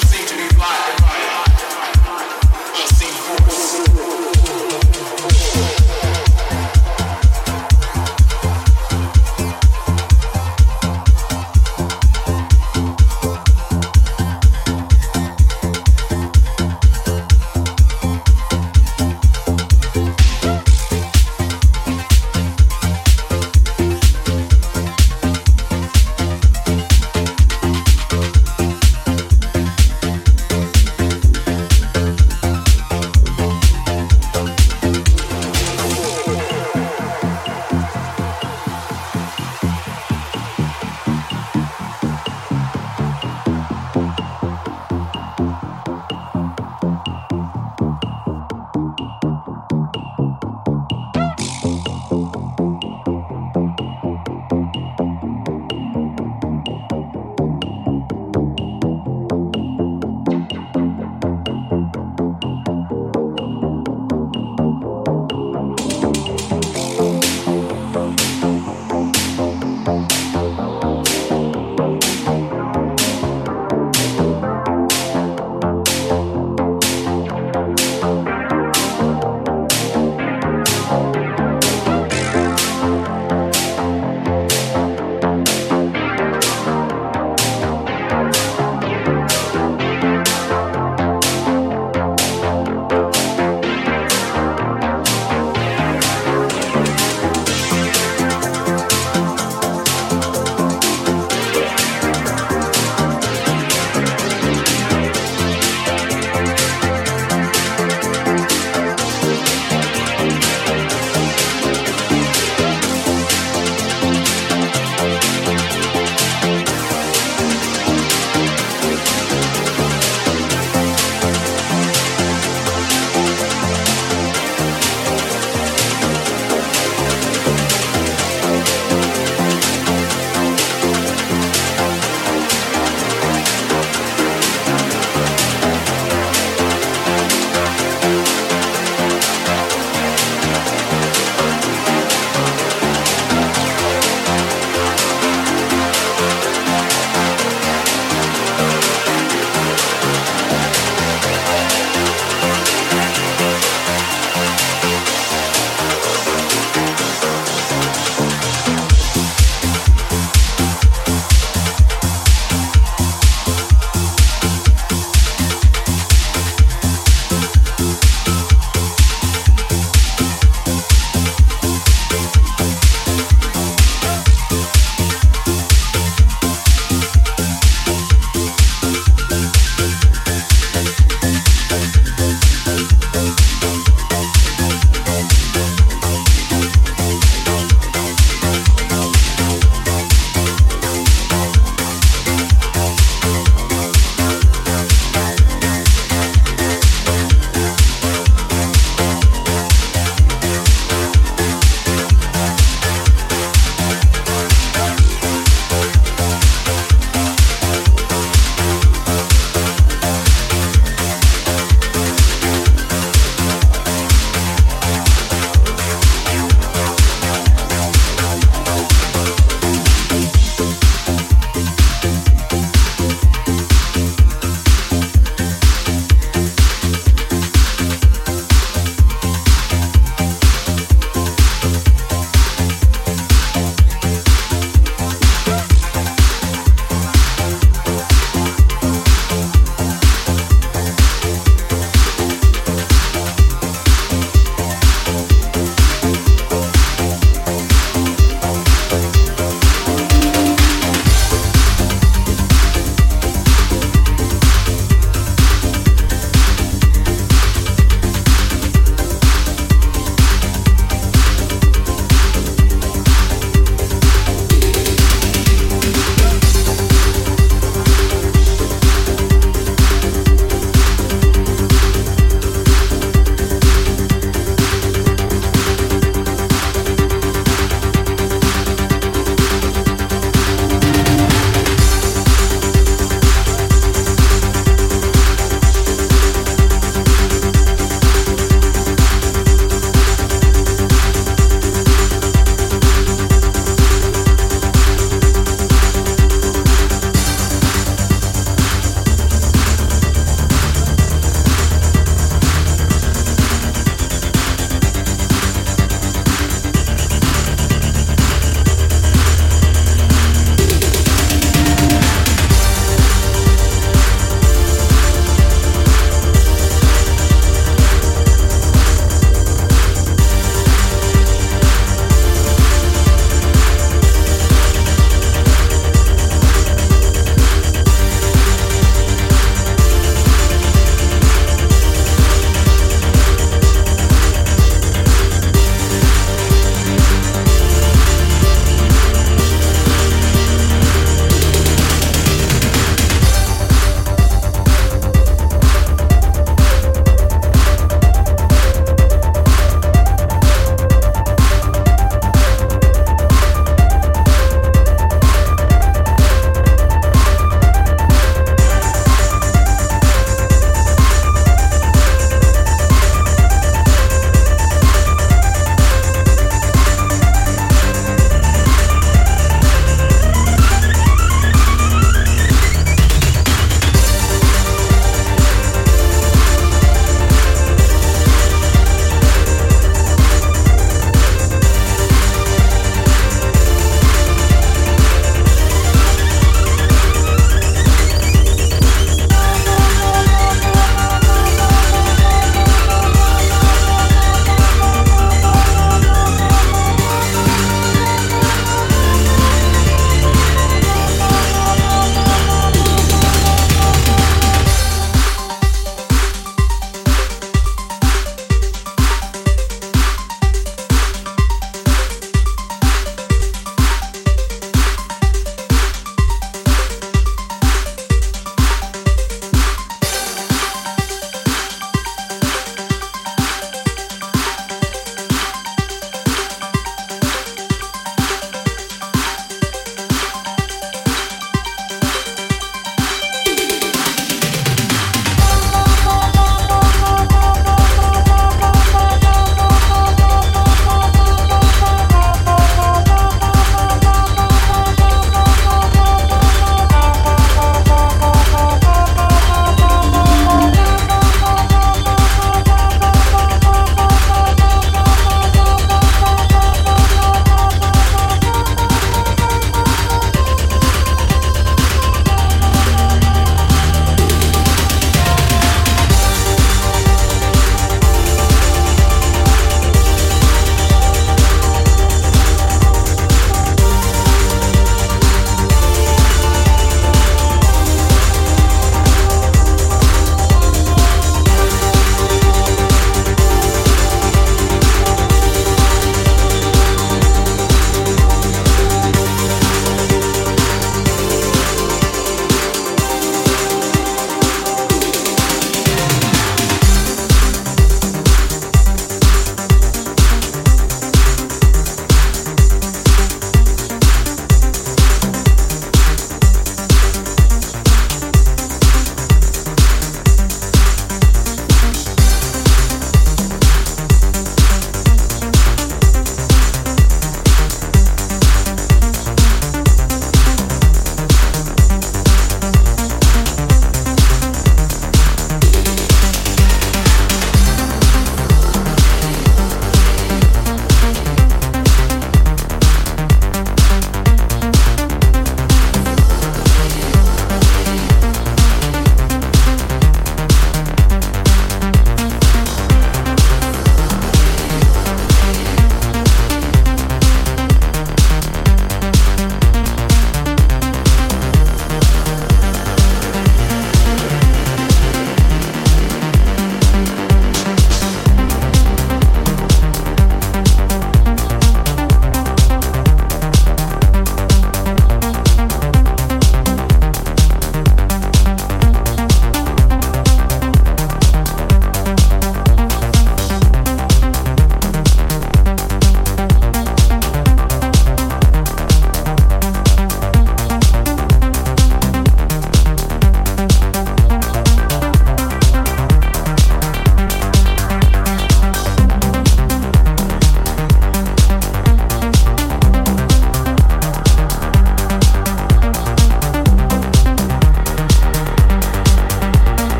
something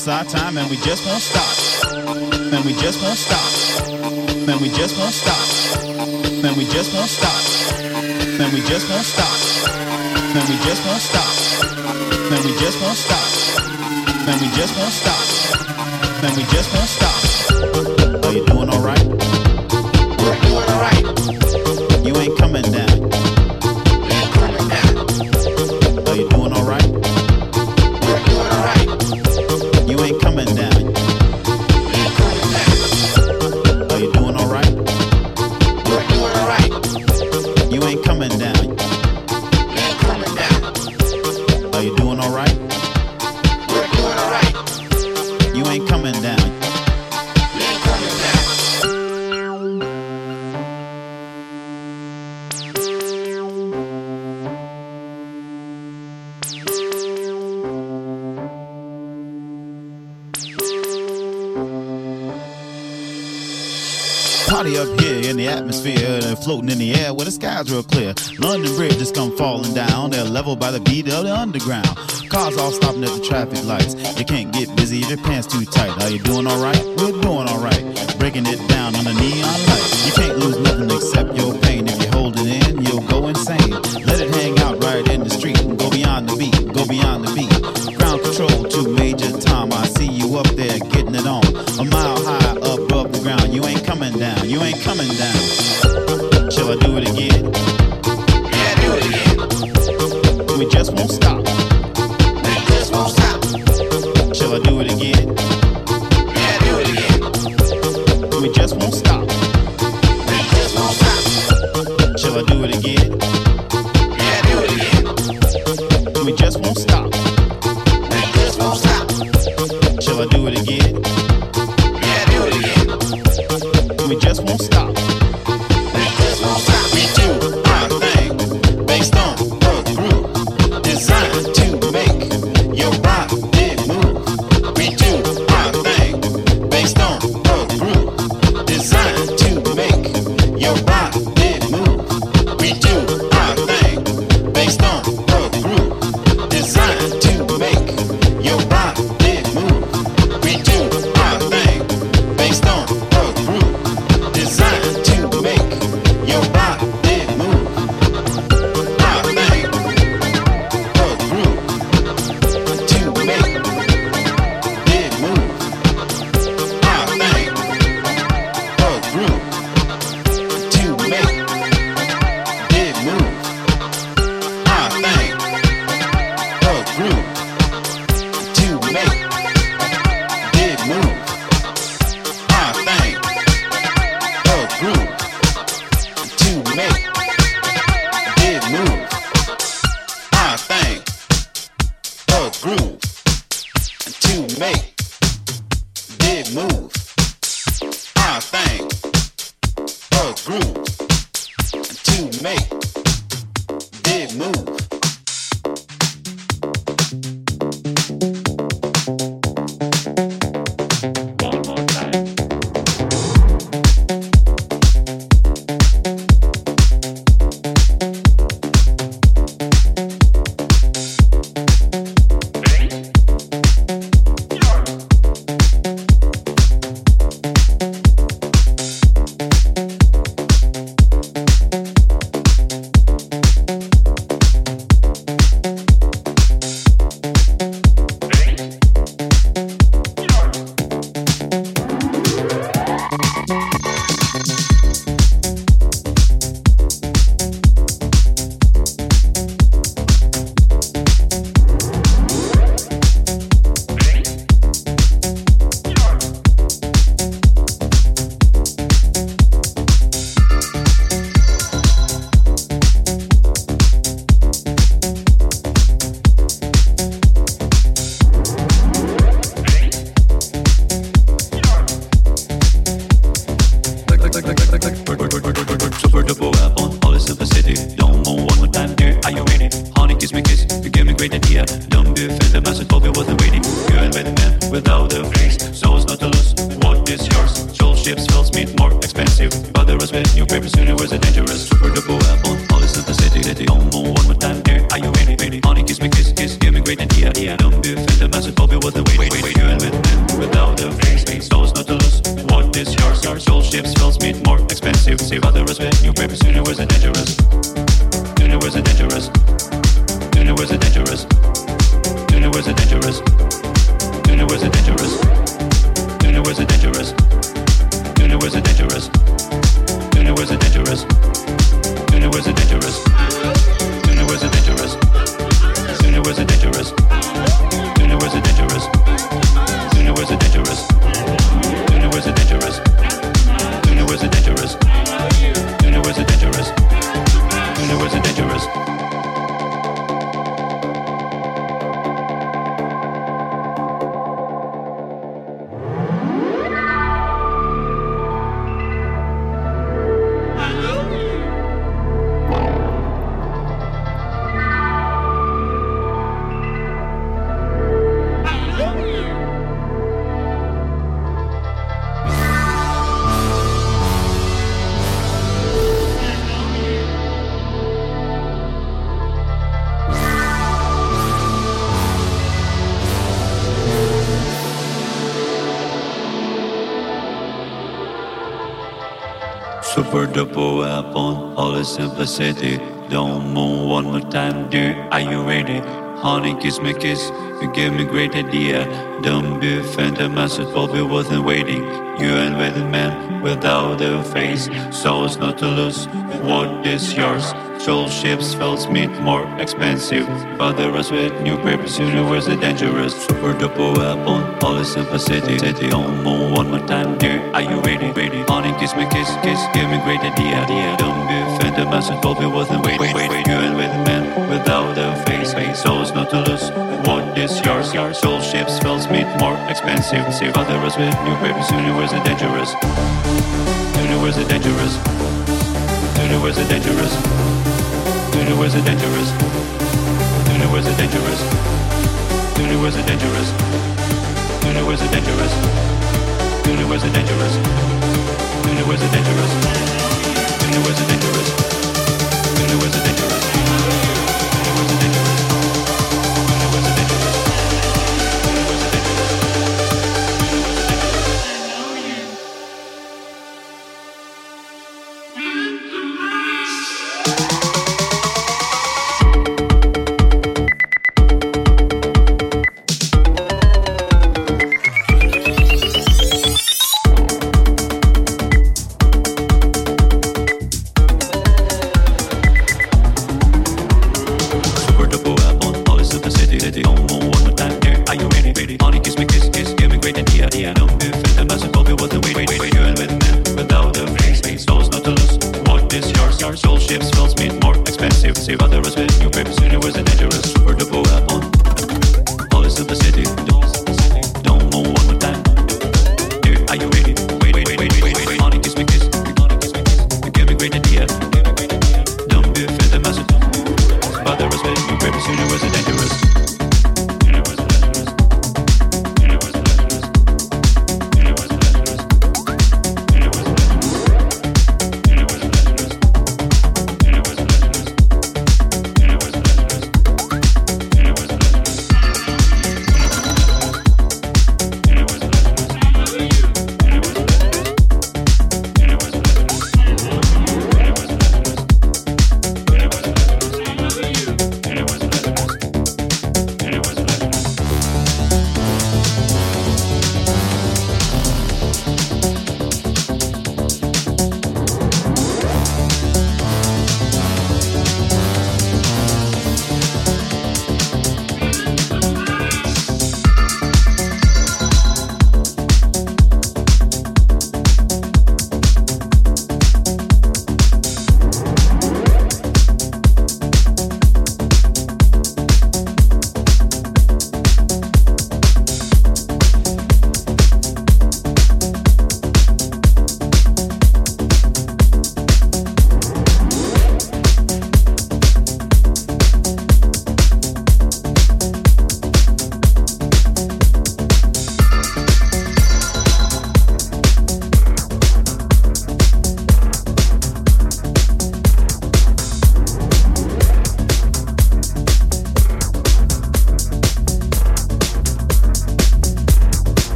It's our time and we just won't stop. And we just won't stop. And we just won't stop. And we just won't stop. And we just won't stop. And we just won't stop. And we just won't stop. And we just won't stop. And we just won't stop. Are you doing alright? We're doing alright. where the sky's real clear. London Bridge just come falling down. They're leveled by the beat of the underground. Cars all stopping at the traffic lights. You can't get busy if your pants too tight. Are you doing alright? We're doing alright. Breaking it down on the neon light. You can't lose nothing except your pants. I do it again. The simplicity. Don't move one more time, dear. Are you ready? Honey, kiss me, kiss. You give me great idea. Don't be offended, message hope it wasn't waiting. You invented man without a face, So souls not to lose. What is yours? Troll ships, fells meat more expensive. Bother us with new purpose, universe is dangerous. Super duper weapon, all is simplicity. City on moon one more time, dear. Are you ready? Ready? Honey, kiss me, kiss, kiss, give me great idea. idea. Don't be offended, message, hope it wasn't wait, wait, wait, wait. You invented man without a face, face, souls not to lose. What is yours? Your soul ships, fells meat more expensive. See, bother us with new purpose, universe is dangerous. Universe is dangerous. Universe is dangerous. Universe is dangerous. Universe is dangerous. Universe is dangerous. Universe is dangerous. Universe is dangerous. Universe is dangerous. Universe is dangerous. Universe is dangerous.